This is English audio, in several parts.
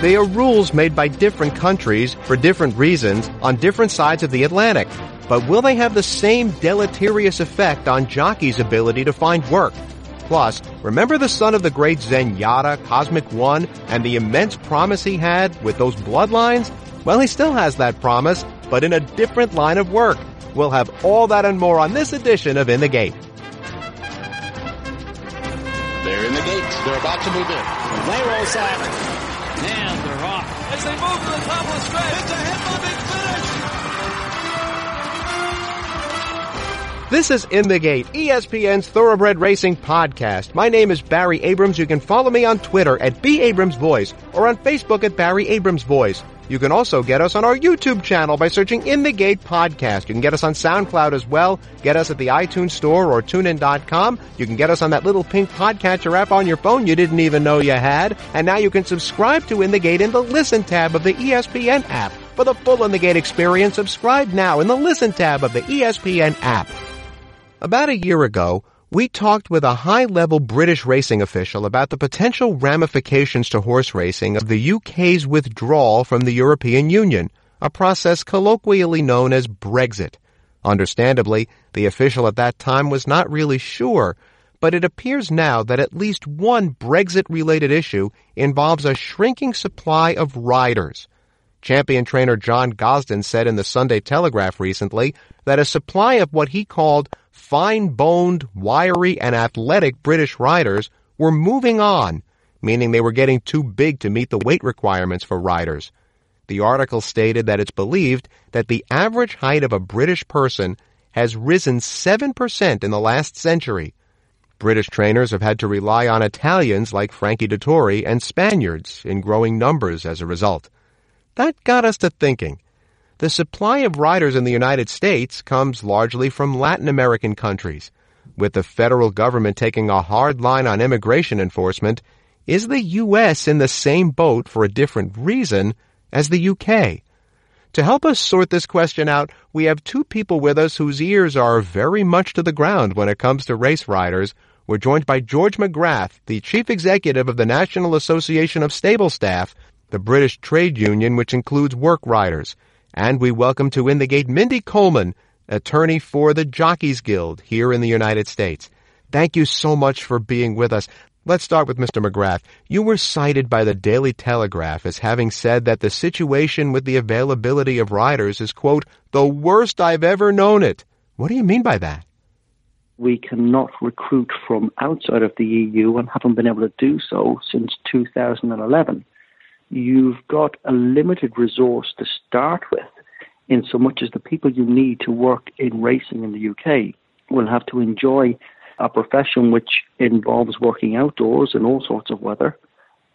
They are rules made by different countries for different reasons on different sides of the Atlantic. But will they have the same deleterious effect on jockeys' ability to find work? Plus, remember the son of the great Zen Zenyatta, Cosmic One, and the immense promise he had with those bloodlines? Well, he still has that promise, but in a different line of work. We'll have all that and more on this edition of In the Gate. They're in the gates. They're about to move in. They roll sack. As they move to the top of the stretch. It's a finish. This is In the Gate, ESPN's Thoroughbred Racing podcast. My name is Barry Abrams. You can follow me on Twitter at B Abrams Voice or on Facebook at Barry Abrams Voice. You can also get us on our YouTube channel by searching In the Gate Podcast. You can get us on SoundCloud as well. Get us at the iTunes Store or TuneIn.com. You can get us on that little pink podcatcher app on your phone you didn't even know you had. And now you can subscribe to In the Gate in the Listen tab of the ESPN app. For the full In the Gate experience, subscribe now in the Listen tab of the ESPN app. About a year ago, we talked with a high-level British racing official about the potential ramifications to horse racing of the UK's withdrawal from the European Union, a process colloquially known as Brexit. Understandably, the official at that time was not really sure, but it appears now that at least one Brexit-related issue involves a shrinking supply of riders. Champion trainer John Gosden said in the Sunday Telegraph recently that a supply of what he called fine-boned, wiry, and athletic British riders were moving on, meaning they were getting too big to meet the weight requirements for riders. The article stated that it's believed that the average height of a British person has risen 7% in the last century. British trainers have had to rely on Italians like Frankie Dettori and Spaniards in growing numbers as a result. That got us to thinking. The supply of riders in the United States comes largely from Latin American countries. With the federal government taking a hard line on immigration enforcement, is the U.S. in the same boat for a different reason as the UK? To help us sort this question out, we have two people with us whose ears are very much to the ground when it comes to race riders. We're joined by George McGrath, the Chief Executive of the National Association of Stable Staff, the British trade union which includes work riders. And we welcome to In the Gate Mindy Coleman, attorney for the Jockeys Guild here in the United States. Thank you so much for being with us. Let's start with Mr. McGrath. You were cited by the Daily Telegraph as having said that the situation with the availability of riders is, quote, the worst I've ever known it. What do you mean by that? We cannot recruit from outside of the EU and haven't been able to do so since 2011 you've got a limited resource to start with, in so much as the people you need to work in racing in the UK will have to enjoy a profession which involves working outdoors in all sorts of weather.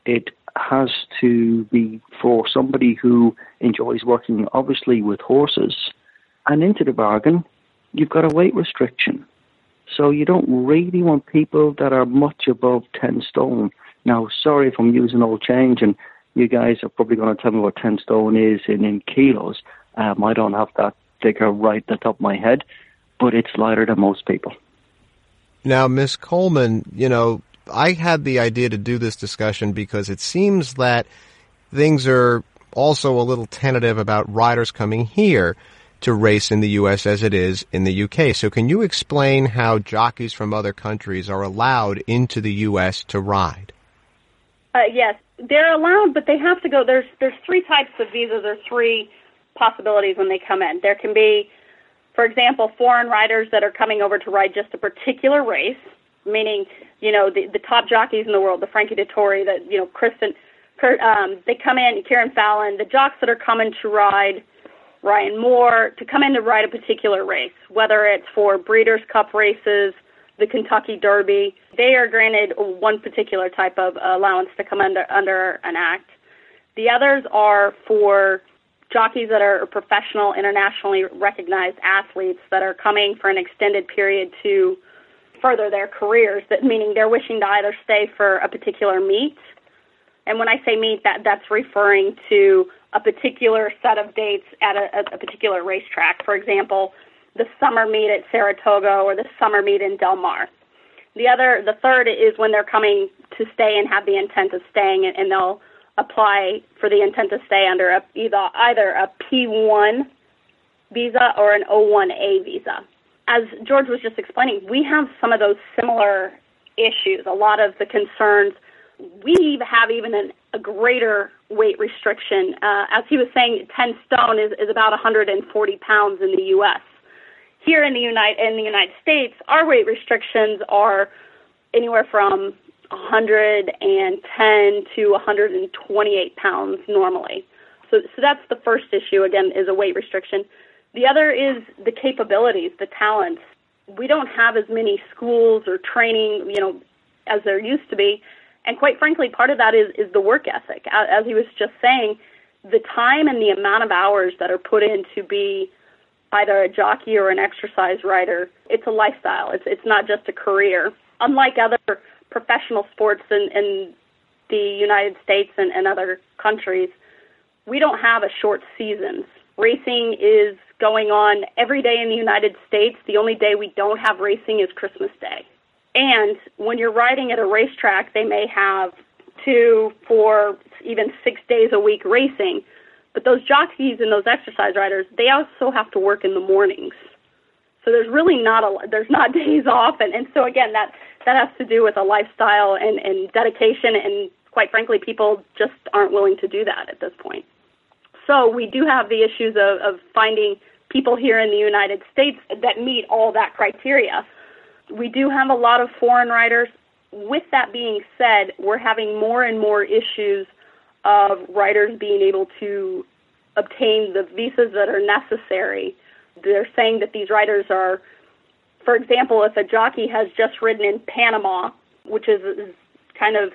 It has to be for somebody who enjoys working, obviously, with horses. And into the bargain, you've got a weight restriction. So you don't really want people that are much above 10 stone. Now, sorry if I'm using old change and you guys are probably going to tell me what 10 stone is in, in kilos. Um, I don't have that figure right at the top of my head, but it's lighter than most people. Now, Miss Coleman, you know, I had the idea to do this discussion because it seems that things are also a little tentative about riders coming here to race in the U.S. as it is in the U.K. So can you explain how jockeys from other countries are allowed into the U.S. to ride? Uh, yes, they're allowed, but they have to go. There's there's three types of visas or three possibilities when they come in. There can be, for example, foreign riders that are coming over to ride just a particular race, meaning you know the the top jockeys in the world, the Frankie Dettori, the you know Kristen, Kurt, um, they come in, Kieren Fallon, the jocks that are coming to ride. Ryan Moore to come in to ride a particular race, whether it's for Breeders' Cup races, the Kentucky Derby, they are granted one particular type of allowance to come under under an act. The others are for jockeys that are professional, internationally recognized athletes that are coming for an extended period to further their careers. That meaning they're wishing to either stay for a particular meet, and when I say meet, that that's referring to a particular set of dates at a, a particular racetrack. For example, the summer meet at Saratoga or the summer meet in Del Mar. The other, the third is when they're coming to stay and have the intent of staying, and they'll apply for the intent to stay under a, either either a P1 visa or an O1A visa. As George was just explaining, we have some of those similar issues. A lot of the concerns we have even an, a greater weight restriction. Uh, as he was saying, 10 stone is, is about 140 pounds in the U.S. Here in the United in the United States, our weight restrictions are anywhere from 110 to 128 pounds normally. So, so that's the first issue. Again, is a weight restriction. The other is the capabilities, the talents. We don't have as many schools or training, you know, as there used to be. And quite frankly, part of that is, is the work ethic. As he was just saying, the time and the amount of hours that are put in to be either a jockey or an exercise rider, it's a lifestyle. It's it's not just a career. Unlike other professional sports in, in the United States and, and other countries, we don't have a short seasons. Racing is going on every day in the United States. The only day we don't have racing is Christmas Day. And when you're riding at a racetrack, they may have two, four, even six days a week racing. But those jockeys and those exercise riders, they also have to work in the mornings. So there's really not a there's not days off, and and so again that that has to do with a lifestyle and and dedication, and quite frankly, people just aren't willing to do that at this point. So we do have the issues of, of finding people here in the United States that meet all that criteria we do have a lot of foreign riders. With that being said, we're having more and more issues of riders being able to obtain the visas that are necessary. They're saying that these riders are, for example, if a jockey has just ridden in Panama, which is, is kind of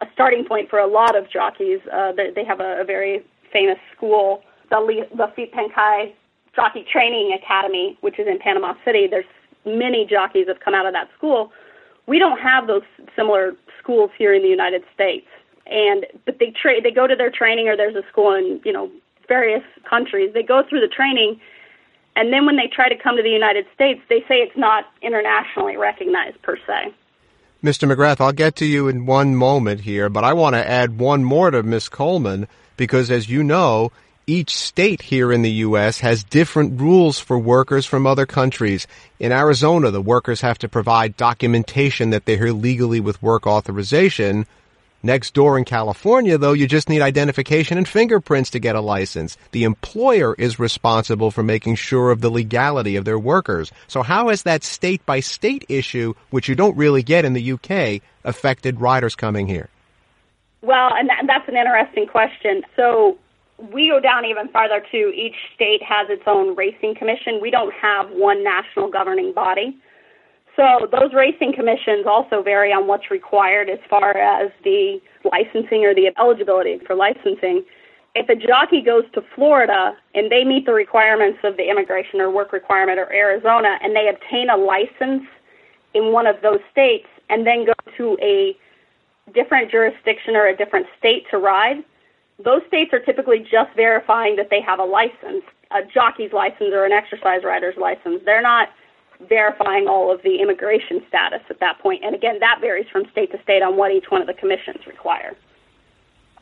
a starting point for a lot of jockeys, uh, they, they have a, a very famous school, the Laffit Pincay Jockey Training Academy, which is in Panama City. There's many jockeys have come out of that school. We don't have those similar schools here in the United States. And but they they go to their training or there's a school in, you know, various countries. They go through the training and then when they try to come to the United States, they say it's not internationally recognized per se. Mr. McGrath, I'll get to you in one moment here, but I want to add one more to Miss Coleman because as you know, each state here in the U.S. has different rules for workers from other countries. In Arizona, the workers have to provide documentation that they're here legally with work authorization. Next door in California, though, you just need identification and fingerprints to get a license. The employer is responsible for making sure of the legality of their workers. So how has that state by state issue, which you don't really get in the UK, affected riders coming here? Well, and that's an interesting question. So we go down even farther too. Each state has its own racing commission. We don't have one national governing body. So those racing commissions also vary on what's required as far as the licensing or the eligibility for licensing. If a jockey goes to Florida and they meet the requirements of the immigration or work requirement or Arizona and they obtain a license in one of those states and then go to a different jurisdiction or a different state to ride, those states are typically just verifying that they have a license, a jockey's license or an exercise rider's license. They're not verifying all of the immigration status at that point. And again, that varies from state to state on what each one of the commissions require.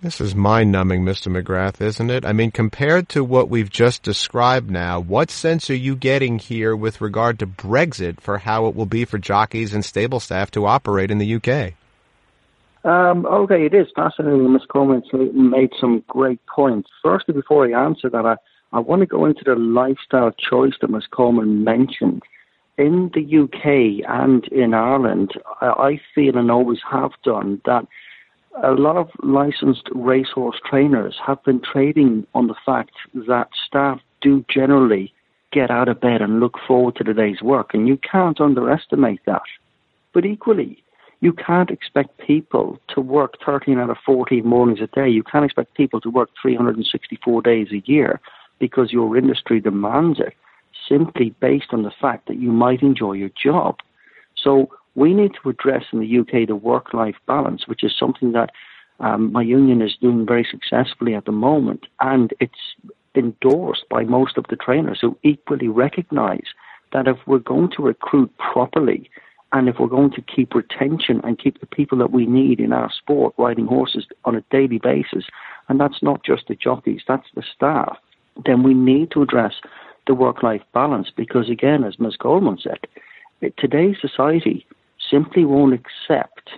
This is mind numbing, Mr. McGrath, isn't it? I mean, compared to what we've just described now, what sense are you getting here with regard to Brexit for how it will be for jockeys and stable staff to operate in the UK? Um, okay, it is fascinating. Ms. Coleman made some great points. Firstly, before I answer that, I, I want to go into the lifestyle choice that Ms. Coleman mentioned. In the UK and in Ireland, I, feel and always have done that a lot of licensed racehorse trainers have been trading on the fact that staff do generally get out of bed and look forward to the day's work, and you can't underestimate that. But equally, you can't expect people to work 13 out of 14 mornings a day. You can't expect people to work 364 days a year because your industry demands it, simply based on the fact that you might enjoy your job. So we need to address in the UK the work life balance, which is something that um, my union is doing very successfully at the moment. And it's endorsed by most of the trainers who equally recognize that if we're going to recruit properly, And if we're going to keep retention and keep the people that we need in our sport riding horses on a daily basis, and that's not just the jockeys, that's the staff, then we need to address the work life balance because, again, as Ms. Coleman said, today's society simply won't accept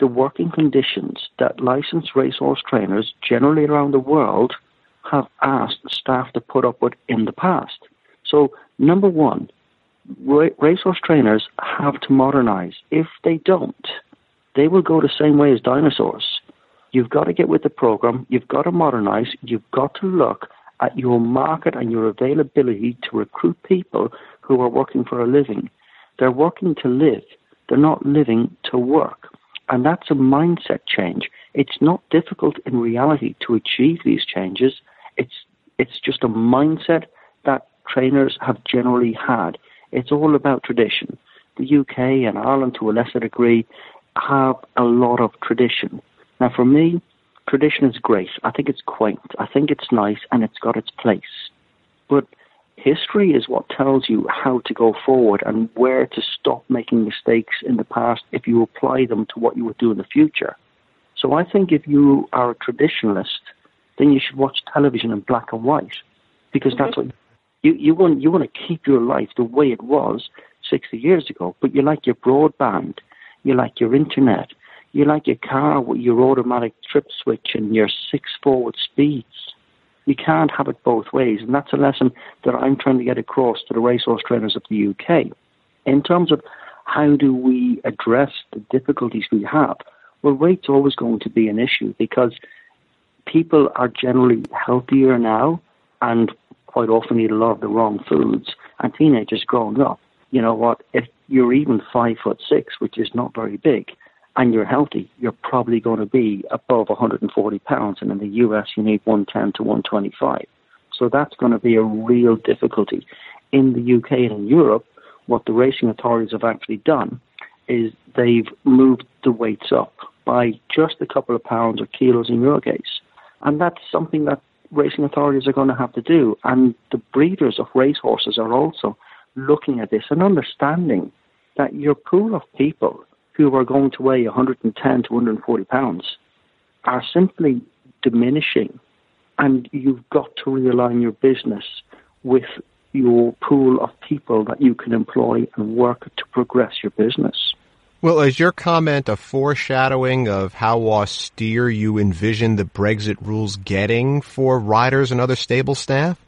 the working conditions that licensed racehorse trainers generally around the world have asked staff to put up with in the past. So, number one, racehorse trainers have to modernize. If they don't, they will go the same way as dinosaurs. You've got to get with the program, you've got to modernize, you've got to look at your market and your availability to recruit people who are working for a living. They're working to live, they're not living to work. And that's a mindset change. It's not difficult in reality to achieve these changes. It's it's just a mindset that trainers have generally had. It's all about tradition. The UK and Ireland, to a lesser degree, have a lot of tradition. Now, for me, tradition is great. I think it's quaint. I think it's nice, and it's got its place. But history is what tells you how to go forward and where to stop making mistakes in the past if you apply them to what you would do in the future. So I think if you are a traditionalist, then you should watch television in black and white because that's what you you want you want to keep your life the way it was 60 years ago, but you like your broadband, you like your internet, you like your car with your automatic trip switch and your six forward speeds. You can't have it both ways, and that's a lesson that I'm trying to get across to the racehorse trainers of the UK. In terms of how do we address the difficulties we have, well, weight's always going to be an issue because people are generally healthier now and quite often eat a lot of the wrong foods. And teenagers growing up, you know what? If you're even five foot six, which is not very big, and you're healthy, you're probably going to be above 140 pounds. And in the US, you need 110 to 125. So that's going to be a real difficulty. In the UK and in Europe, what the racing authorities have actually done is they've moved the weights up by just a couple of pounds or kilos in your case. And that's something that racing authorities are going to have to do. And the breeders of racehorses are also looking at this and understanding that your pool of people who are going to weigh 110 to 140 pounds are simply diminishing. And you've got to realign your business with your pool of people that you can employ and work to progress your business. Well, is your comment a foreshadowing of how austere you envision the Brexit rules getting for riders and other stable staff?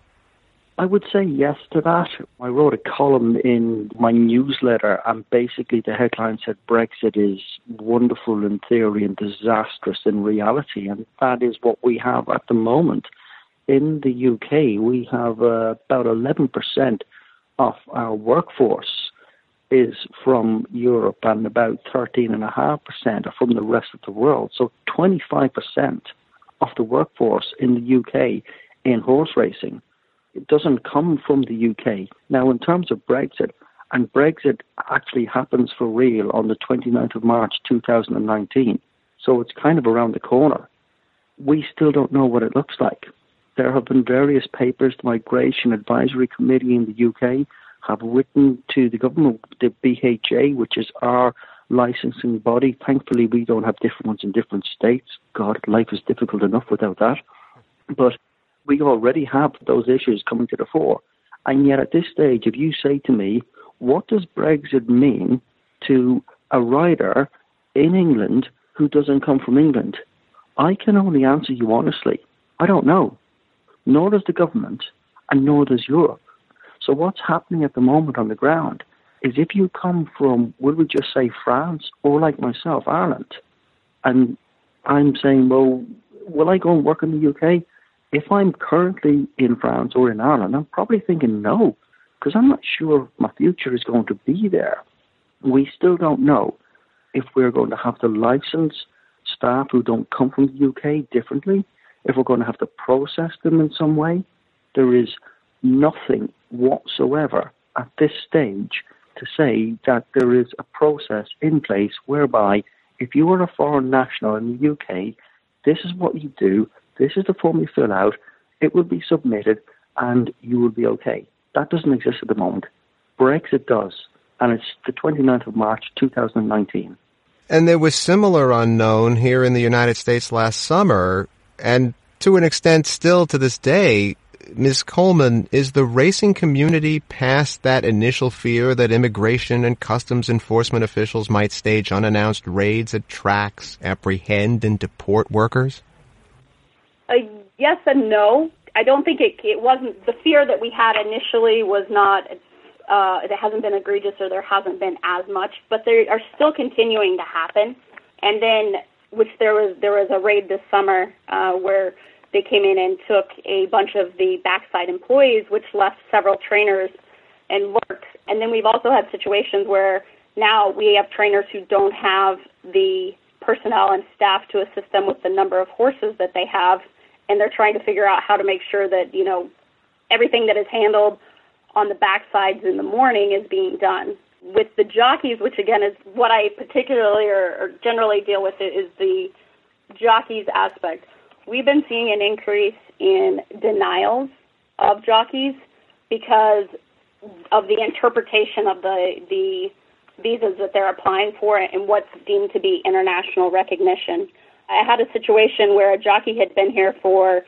I would say yes to that. I wrote a column in my newsletter, and basically the headline said Brexit is wonderful in theory and disastrous in reality, and that is what we have at the moment. In the UK, we have uh, about 11% of our workforce is from Europe and about 13.5% are from the rest of the world. So 25% of the workforce in the UK in horse racing it doesn't come from the UK. Now, in terms of Brexit, and Brexit actually happens for real on the 29th of March 2019, so it's kind of around the corner. We still don't know what it looks like. There have been various papers, the Migration Advisory Committee in the UK have written to the government, the BHA, which is our licensing body. Thankfully, we don't have different ones in different states. God, life is difficult enough without that. But we already have those issues coming to the fore. And yet, at this stage, if you say to me, what does Brexit mean to a rider in England who doesn't come from England? I can only answer you honestly. I don't know. Nor does the government, and nor does Europe. So what's happening at the moment on the ground is if you come from, will we just say France or like myself, Ireland, and I'm saying, well, will I go and work in the UK? If I'm currently in France or in Ireland, I'm probably thinking no, because I'm not sure my future is going to be there. We still don't know if we're going to have to license staff who don't come from the UK differently, if we're going to have to process them in some way. There is nothing whatsoever at this stage to say that there is a process in place whereby if you are a foreign national in the UK, this is what you do, this is the form you fill out, it will be submitted, and you will be okay. That doesn't exist at the moment. Brexit does. and it's the 29th of March 2019. And there was similar unknown here in the United States last summer, and to an extent still to this day. Ms. Coleman, is the racing community past that initial fear that immigration and customs enforcement officials might stage unannounced raids at tracks, apprehend and deport workers? Uh, yes and no. I don't think it, it wasn't the fear that we had initially was not uh, it hasn't been egregious or there hasn't been as much, but they are still continuing to happen. And then, which there was there was a raid this summer uh, where they came in and took a bunch of the backside employees, which left several trainers and work. And then we've also had situations where now we have trainers who don't have the personnel and staff to assist them with the number of horses that they have, and they're trying to figure out how to make sure that you know everything that is handled on the backsides in the morning is being done. With the jockeys, which again is what I particularly or, or generally deal with, is the jockeys aspect. We've been seeing an increase in denials of jockeys because of the interpretation of the the visas that they're applying for and what's deemed to be international recognition. I had a situation where a jockey had been here for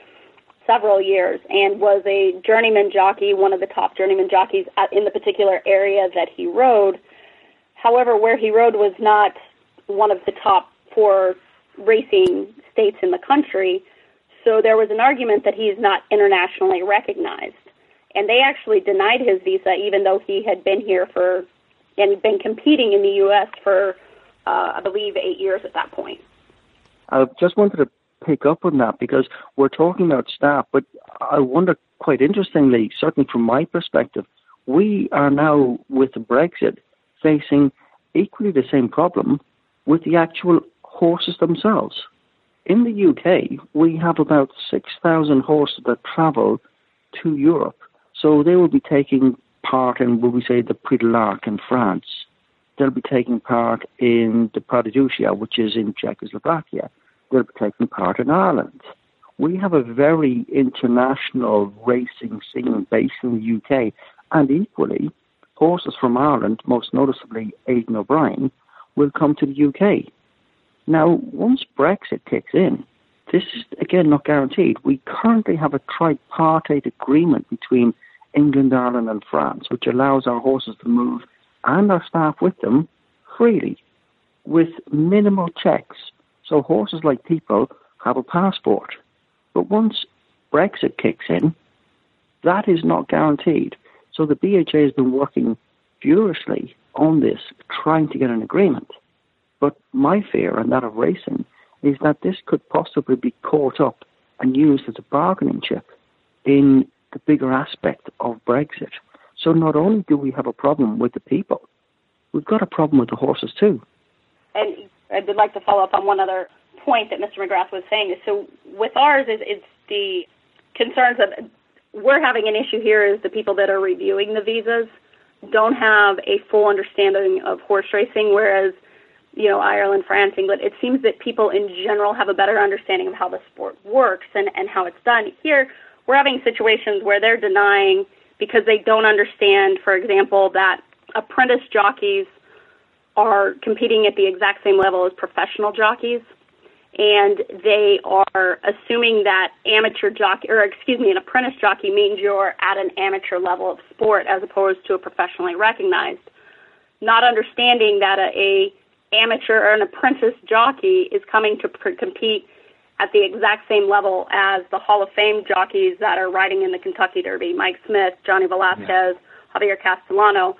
several years and was a journeyman jockey, one of the top journeyman jockeys in the particular area that he rode. However, where he rode was not one of the top four racing states in the country, so there was an argument that he is not internationally recognized. And they actually denied his visa, even though he had been here for and been competing in the U.S. for, uh, I believe, eight years at that point. I just wanted to pick up on that because we're talking about staff, but I wonder quite interestingly, certainly from my perspective, we are now with Brexit facing equally the same problem with the actual horses themselves. In the UK, we have about 6,000 horses that travel to Europe. So they will be taking part in, will we say, the Prix de l'Arc in France. They'll be taking part in the Prix which is in Czechoslovakia They'll be taking part in Ireland. We have a very international racing scene based in the UK, and equally, horses from Ireland, most noticeably Aidan O'Brien, will come to the UK. Now, once Brexit kicks in, this is again not guaranteed. We currently have a tripartite agreement between England, Ireland, and France, which allows our horses to move and our staff with them freely with minimal checks so horses, like people, have a passport. But once Brexit kicks in, that is not guaranteed. So the BHA has been working furiously on this, trying to get an agreement. But my fear, and that of racing, is that this could possibly be caught up and used as a bargaining chip in the bigger aspect of Brexit. So not only do we have a problem with the people, we've got a problem with the horses too. And I would like to follow up on one other point that Mr. McGrath was saying. So with ours, is it's the concerns that we're having an issue here is the people that are reviewing the visas don't have a full understanding of horse racing, whereas you know Ireland, France, England, it seems that people in general have a better understanding of how the sport works and and how it's done. Here, we're having situations where they're denying because they don't understand, for example, that apprentice jockeys are competing at the exact same level as professional jockeys. And they are assuming that amateur jockey or excuse me an apprentice jockey means you're at an amateur level of sport as opposed to a professionally recognized. Not understanding that a, a amateur or an apprentice jockey is coming to pr- compete at the exact same level as the Hall of Fame jockeys that are riding in the Kentucky Derby Mike Smith, Johnny Velazquez, yeah. Javier Castellano.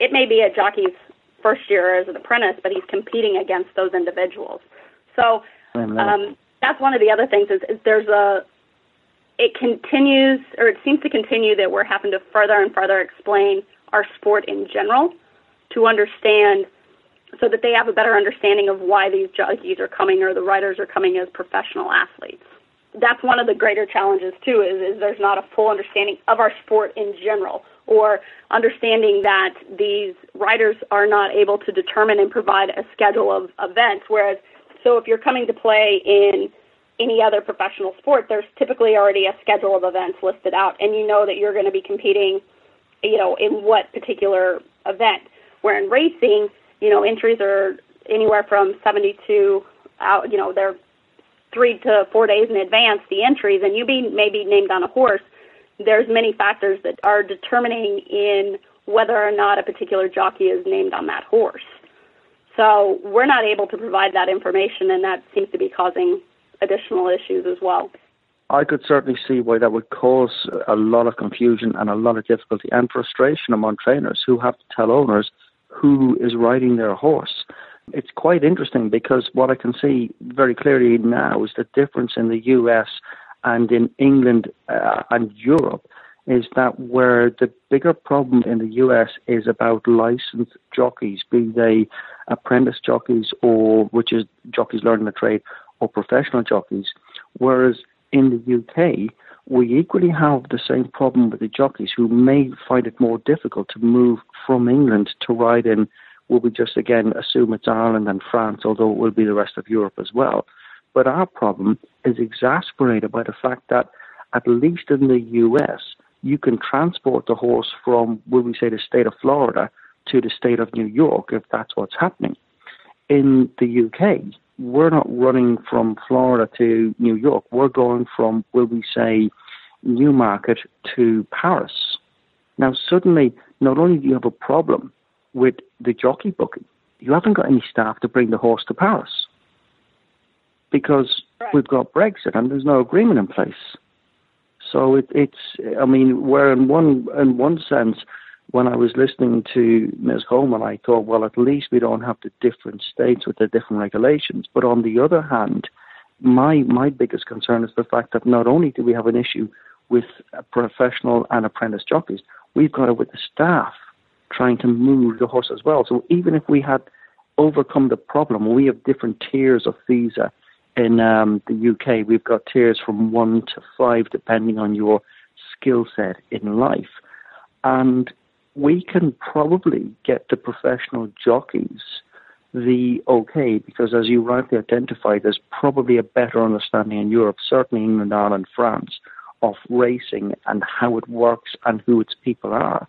It may be a jockey's first year as an apprentice, but he's competing against those individuals. So um, that's one of the other things is, is there's a it continues or it seems to continue that we're having to further and further explain our sport in general to understand so that they have a better understanding of why these jockeys are coming or the riders are coming as professional athletes. That's one of the greater challenges too is, is there's not a full understanding of our sport in general or understanding that these riders are not able to determine and provide a schedule of events. Whereas, so if you're coming to play in any other professional sport, there's typically already a schedule of events listed out, and you know that you're going to be competing, you know, in what particular event. Where in racing, you know, entries are anywhere from 72 out, you know, they're three to four days in advance, the entries, and you be maybe named on a horse. There's many factors that are determining in whether or not a particular jockey is named on that horse. So we're not able to provide that information, and that seems to be causing additional issues as well. I could certainly see why that would cause a lot of confusion and a lot of difficulty and frustration among trainers who have to tell owners who is riding their horse. It's quite interesting because what I can see very clearly now is the difference in the US and in England uh, and Europe is that where the bigger problem in the US is about licensed jockeys, be they apprentice jockeys or which is jockeys learning the trade or professional jockeys, whereas in the UK we equally have the same problem with the jockeys who may find it more difficult to move from England to ride in will we just again assume it's Ireland and France, although it will be the rest of Europe as well. But our problem is exasperated by the fact that, at least in the US, you can transport the horse from, will we say, the state of Florida to the state of New York if that's what's happening. In the UK, we're not running from Florida to New York. We're going from, will we say, Newmarket to Paris. Now, suddenly, not only do you have a problem with the jockey booking, you haven't got any staff to bring the horse to Paris because right. we've got Brexit and there's no agreement in place. So it, it's, I mean, where in one in one sense, when I was listening to Ms. Coleman, I thought, well, at least we don't have the different states with the different regulations. But on the other hand, my my biggest concern is the fact that not only do we have an issue with professional and apprentice jockeys, we've got it with the staff trying to move the horse as well. So even if we had overcome the problem, we have different tiers of visa in um, the UK. We've got tiers from one to five, depending on your skill set in life. And we can probably get the professional jockeys the okay because, as you rightly identified, there's probably a better understanding in Europe, certainly England, Ireland, France, of racing and how it works and who its people are.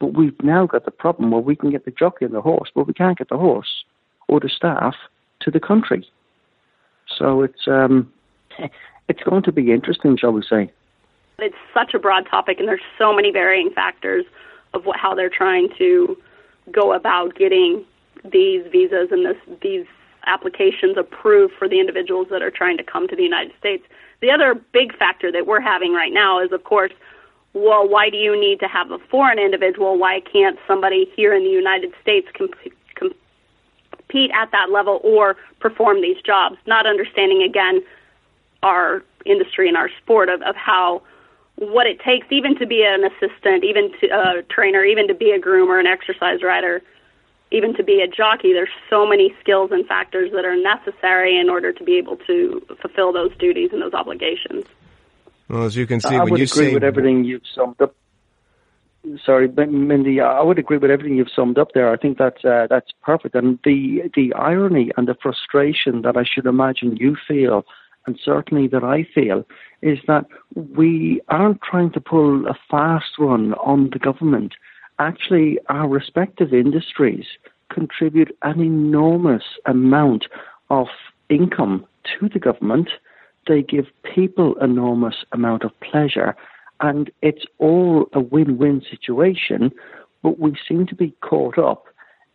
But we've now got the problem where we can get the jockey and the horse, but we can't get the horse or the staff to the country. So it's um, it's going to be interesting, shall we say? It's such a broad topic, and there's so many varying factors of what, how they're trying to go about getting these visas and this, these applications approved for the individuals that are trying to come to the United States. The other big factor that we're having right now is, of course, well, why do you need to have a foreign individual? Why can't somebody here in the United States comp- compete at that level or perform these jobs? Not understanding, again, our industry and our sport of, of how what it takes even to be an assistant, even to a trainer, even to be a groomer, an exercise rider, even to be a jockey. There's so many skills and factors that are necessary in order to be able to fulfill those duties and those obligations. Well, as you can see, I when would you agree say with everything you've summed up. Sorry, Mindy. I would agree with everything you've summed up there. I think that's uh, that's perfect. And the the irony and the frustration that I should imagine you feel, and certainly that I feel, is that we aren't trying to pull a fast run on the government. Actually, our respective industries contribute an enormous amount of income to the government they give people enormous amount of pleasure, and it's all a win-win situation. But we seem to be caught up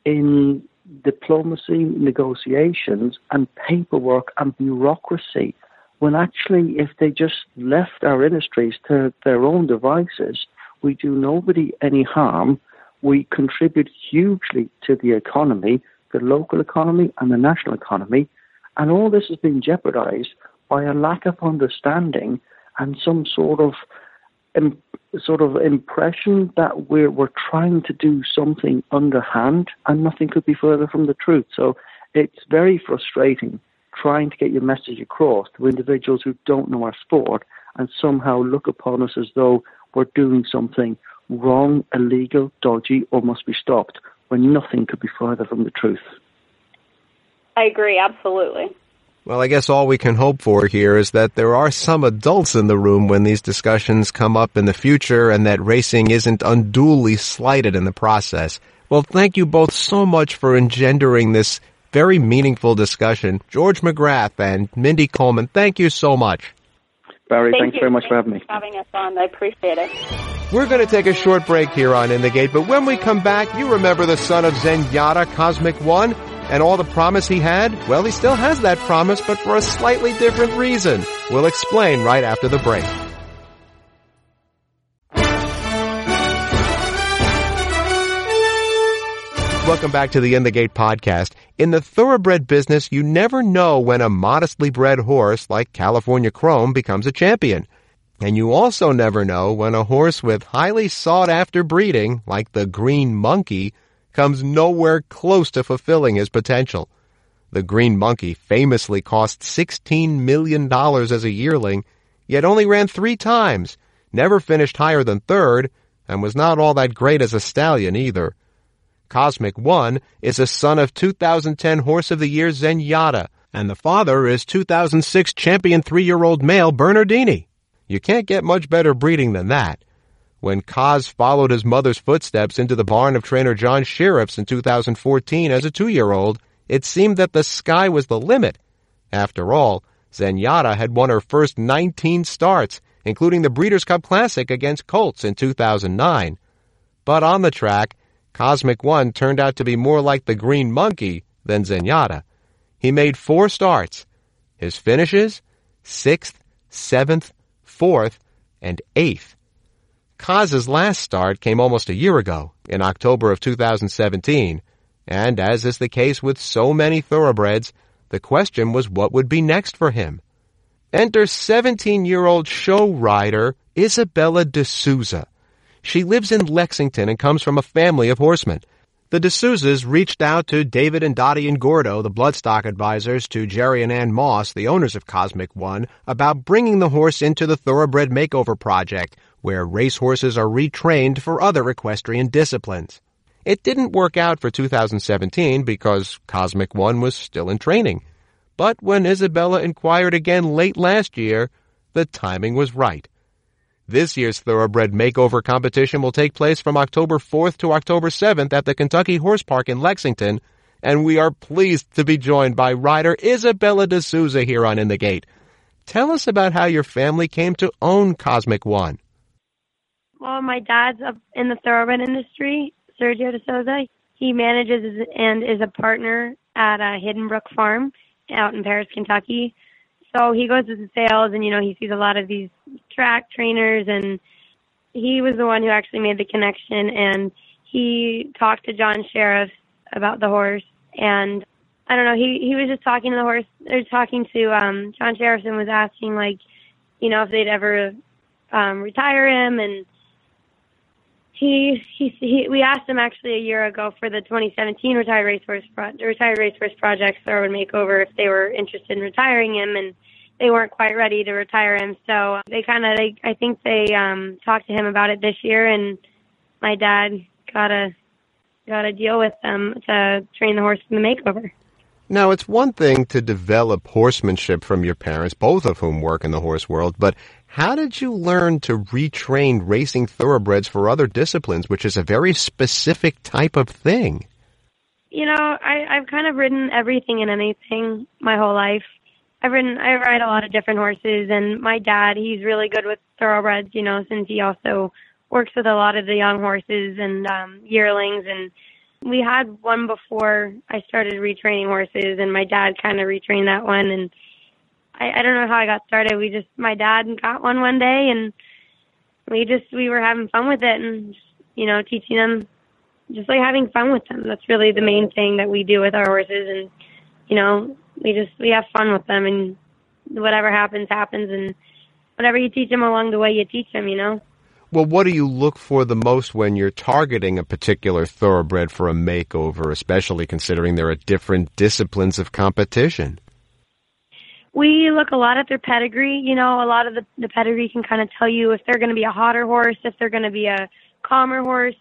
in diplomacy, negotiations, and paperwork and bureaucracy. When actually, if they just left our industries to their own devices, we do nobody any harm. We contribute hugely to the economy, the local economy, and the national economy. And all this has been jeopardized by a lack of understanding and some sort of Im- sort of impression that we're we're trying to do something underhand, and nothing could be further from the truth. So it's very frustrating trying to get your message across to individuals who don't know our sport and somehow look upon us as though we're doing something wrong, illegal, dodgy, or must be stopped, when nothing could be further from the truth. I agree, absolutely. Well, I guess all we can hope for here is that there are some adults in the room when these discussions come up in the future and that racing isn't unduly slighted in the process. Well, thank you both so much for engendering this very meaningful discussion. George McGrath and Mindy Coleman, thank you so much. Barry, Thank thanks you. very much for having me. for having us on. I appreciate it. We're going to take a short break here on In the Gate, but when we come back, you remember the son of Zenyatta, Cosmic One, and all the promise he had? Well, he still has that promise, but for a slightly different reason. We'll explain right after the break. Welcome back to the In the Gate podcast. In the thoroughbred business, you never know when a modestly bred horse like California Chrome becomes a champion. And you also never know when a horse with highly sought after breeding, like the Green Monkey, comes nowhere close to fulfilling his potential. The Green Monkey famously cost $16 million as a yearling, yet only ran three times, never finished higher than third, and was not all that great as a stallion either. Cosmic One is a son of 2010 Horse of the Year Zenyatta, and the father is 2006 champion three-year-old male Bernardini. You can't get much better breeding than that. When Cos followed his mother's footsteps into the barn of trainer John Shirreffs in 2014 as a two-year-old, it seemed that the sky was the limit. After all, Zenyatta had won her first 19 starts, including the Breeders' Cup Classic against Colts in 2009. But on the track, Cosmic One turned out to be more like the Green Monkey than Zenyatta. He made four starts. His finishes? Sixth, seventh, fourth, and eighth. Kaz's last start came almost a year ago, in October of 2017, and as is the case with so many thoroughbreds, the question was what would be next for him. Enter 17-year-old show rider Isabella de Sousa. She lives in Lexington and comes from a family of horsemen. The de Sousas reached out to David and Dottie Ingordo, the bloodstock advisors, to Jerry and Ann Moss, the owners of Cosmic One, about bringing the horse into the Thoroughbred Makeover Project, where racehorses are retrained for other equestrian disciplines. It didn't work out for 2017 because Cosmic One was still in training. But when Isabella inquired again late last year, the timing was right. This year's Thoroughbred Makeover competition will take place from October 4th to October 7th at the Kentucky Horse Park in Lexington, and we are pleased to be joined by rider Isabella de Sousa here on In the Gate. Tell us about how your family came to own Cosmic One. Well, my dad's up in the thoroughbred industry, Sergio de Sousa. He manages and is a partner at a Hidden Brook Farm out in Paris, Kentucky. So he goes to the sales and, you know, he sees a lot of these track trainers and he was the one who actually made the connection and he talked to John Shirreffs about the horse and I don't know, he he was just talking to the horse or talking to um John Shirreffs and was asking like, you know, if they'd ever um retire him and he, he he we asked him actually a year ago for the 2017 retired racehorse pro, retired racehorse project Thoroughbred Makeover if they were interested in retiring him and they weren't quite ready to retire him so they kind of they I think they um talked to him about it this year and my dad got a got a deal with them to train the horse in the makeover. Now, it's one thing to develop horsemanship from your parents, both of whom work in the horse world, but how did you learn to retrain racing thoroughbreds for other disciplines, which is a very specific type of thing? You know, I, I've kind of ridden everything and anything my whole life. I've ridden, I ride a lot of different horses, and my dad, he's really good with thoroughbreds. You know, since he also works with a lot of the young horses and um, yearlings, and we had one before I started retraining horses, and my dad kind of retrained that one, and I, I don't know how I got started. We just, my dad got one one day, and we just, we were having fun with it, and you know, teaching them just like having fun with them. That's really the main thing that we do with our horses, and you know, we just we have fun with them, and whatever happens happens, and whatever you teach them along the way, you teach them. You know. Well, what do you look for the most when you're targeting a particular thoroughbred for a makeover, especially considering there are different disciplines of competition? We look a lot at their pedigree. You know, a lot of the, the pedigree can kind of tell you if they're going to be a hotter horse, if they're going to be a calmer horse.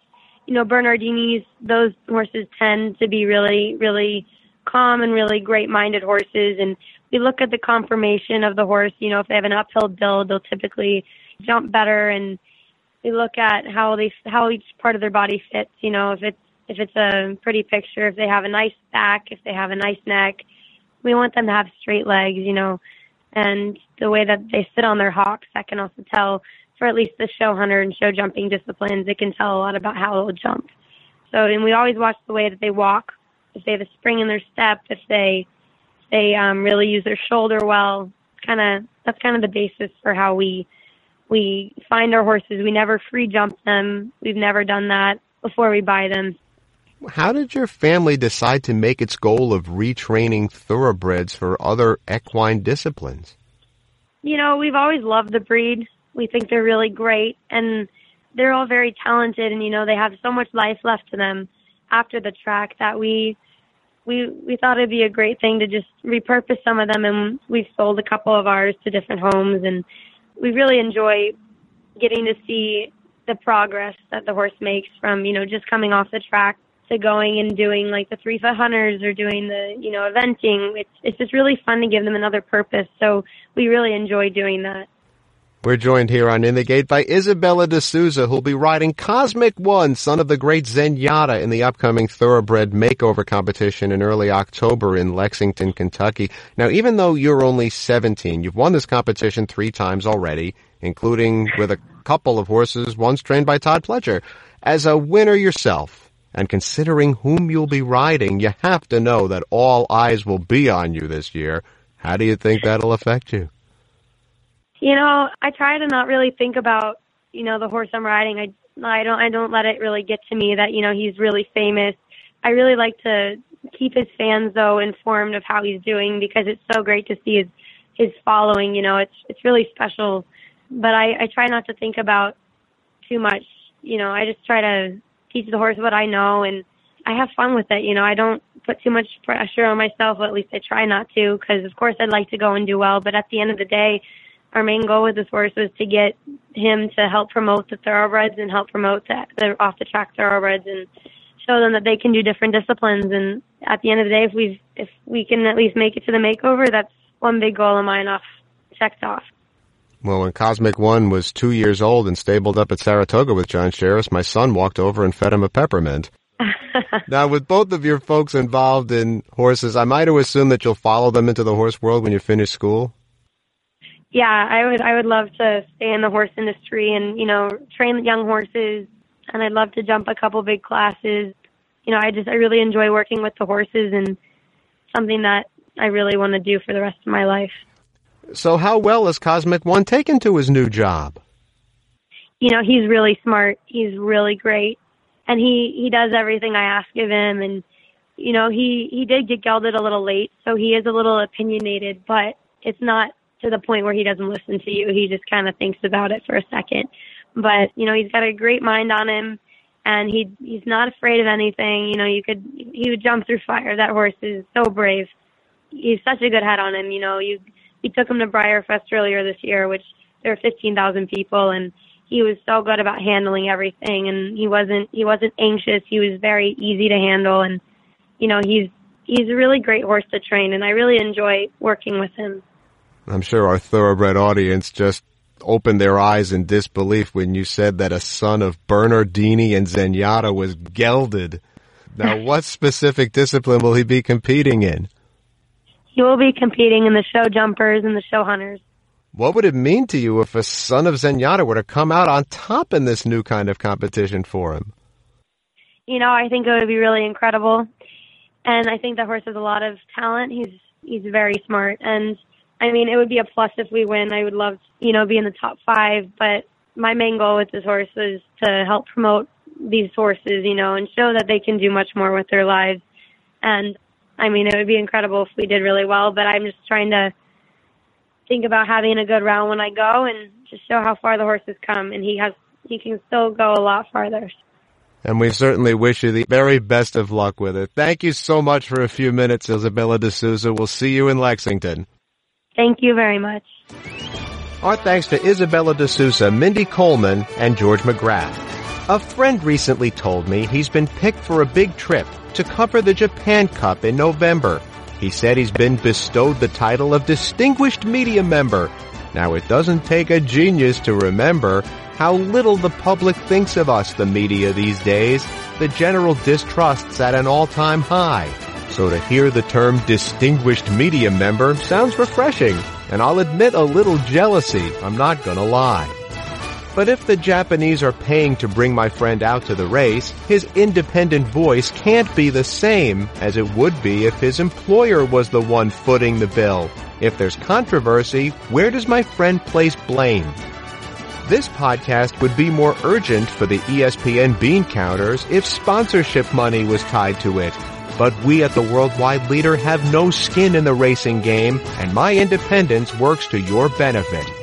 You know, Bernardinis, those horses tend to be really, really calm and really great minded horses. And we look at the conformation of the horse. You know, if they have an uphill build, they'll typically jump better. And we look at how they, how each part of their body fits. You know, if it's if it's a pretty picture, if they have a nice back, if they have a nice neck. We want them to have straight legs, you know, and the way that they sit on their hocks, that can also tell for at least the show hunter and show jumping disciplines, it can tell a lot about how they'll jump. So, and we always watch the way that they walk, if they have a spring in their step, if they they um, really use their shoulder well. Kind of that's kind of the basis for how we we find our horses. We never free jump them. We've never done that before we buy them. How did your family decide to make its goal of retraining thoroughbreds for other equine disciplines? You know, we've always loved the breed. We think they're really great and they're all very talented and you know, they have so much life left to them after the track that we we we thought it'd be a great thing to just repurpose some of them and we've sold a couple of ours to different homes and we really enjoy getting to see the progress that the horse makes from, you know, just coming off the track to going and doing like the three foot hunters or doing the, you know, eventing. It's it's just really fun to give them another purpose. So we really enjoy doing that. We're joined here on In the Gate by Isabella de Sousa, who'll be riding Cosmic One, son of the great Zenyatta, in the upcoming Thoroughbred Makeover competition in early October in Lexington, Kentucky. Now, even though you're only 17, you've won this competition three times already, including with a couple of horses, once trained by Todd Pletcher. As a winner yourself, and considering whom you'll be riding, you have to know that all eyes will be on you this year. How do you think that'll affect you? You know, I try to not really think about, you know, the horse I'm riding. I I don't I don't let it really get to me that, you know, he's really famous. I really like to keep his fans though informed of how he's doing because it's so great to see his his following, you know, it's it's really special. But I, I try not to think about too much. You know, I just try to teach the horse what I know and I have fun with it. You know, I don't put too much pressure on myself, or at least I try not to, because of course I'd like to go and do well. But at the end of the day, our main goal with this horse was to get him to help promote the thoroughbreds and help promote the, the off the track thoroughbreds and show them that they can do different disciplines. And at the end of the day, if we if we can at least make it to the makeover, that's one big goal of mine off checked off. Well, when Cosmic One was two years old and stabled up at Saratoga with John Shirreffs, my son walked over and fed him a peppermint. now, with both of your folks involved in horses, I might assume that you'll follow them into the horse world when you finish school yeah, I would I would love to stay in the horse industry and you know train young horses, and I'd love to jump a couple big classes. You know, I just I really enjoy working with the horses and something that I really want to do for the rest of my life. So, how well is Cosmic One taken to his new job? You know, he's really smart. He's really great, and he he does everything I ask of him. And you know, he he did get gelded a little late, so he is a little opinionated, but it's not to the point where he doesn't listen to you. He just kind of thinks about it for a second. But, you know, he's got a great mind on him and he he's not afraid of anything. You know, you could he would jump through fire. That horse is so brave. He's such a good head on him, you know. You we took him to BreyerFest earlier this year, which there were fifteen thousand people and he was so good about handling everything and he wasn't he wasn't anxious. He was very easy to handle and you know, he's he's a really great horse to train and I really enjoy working with him. I'm sure our thoroughbred audience just opened their eyes in disbelief when you said that a son of Bernardini and Zenyatta was gelded. Now, what specific discipline will he be competing in? He will be competing in the show jumpers and the show hunters. What would it mean to you if a son of Zenyatta were to come out on top in this new kind of competition for him? You know, I think it would be really incredible. And I think the horse has a lot of talent. He's he's very smart and I mean, it would be a plus if we win. I would love, to, you know, be in the top five. But my main goal with this horse is to help promote these horses, you know, and show that they can do much more with their lives. And I mean, it would be incredible if we did really well. But I'm just trying to think about having a good round when I go and just show how far the horse has come. And he has, he can still go a lot farther. And we certainly wish you the very best of luck with it. Thank you so much for a few minutes, Isabella de Sousa. We'll see you in Lexington. Thank you very much. Our thanks to Isabella de Sousa, Mindy Coleman, and George McGrath. A friend recently told me he's been picked for a big trip to cover the Japan Cup in November. He said he's been bestowed the title of Distinguished Media Member. Now it doesn't take a genius to remember how little the public thinks of us, the media these days. the general distrust's at an all-time high. So to hear the term distinguished media member sounds refreshing, and I'll admit a little jealousy, I'm not gonna lie. But if the Japanese are paying to bring my friend out to the race, his independent voice can't be the same as it would be if his employer was the one footing the bill. If there's controversy, where does my friend place blame? This podcast would be more urgent for the ESPN bean counters if sponsorship money was tied to it. But we at the Worldwide Leader have no skin in the racing game, and my independence works to your benefit.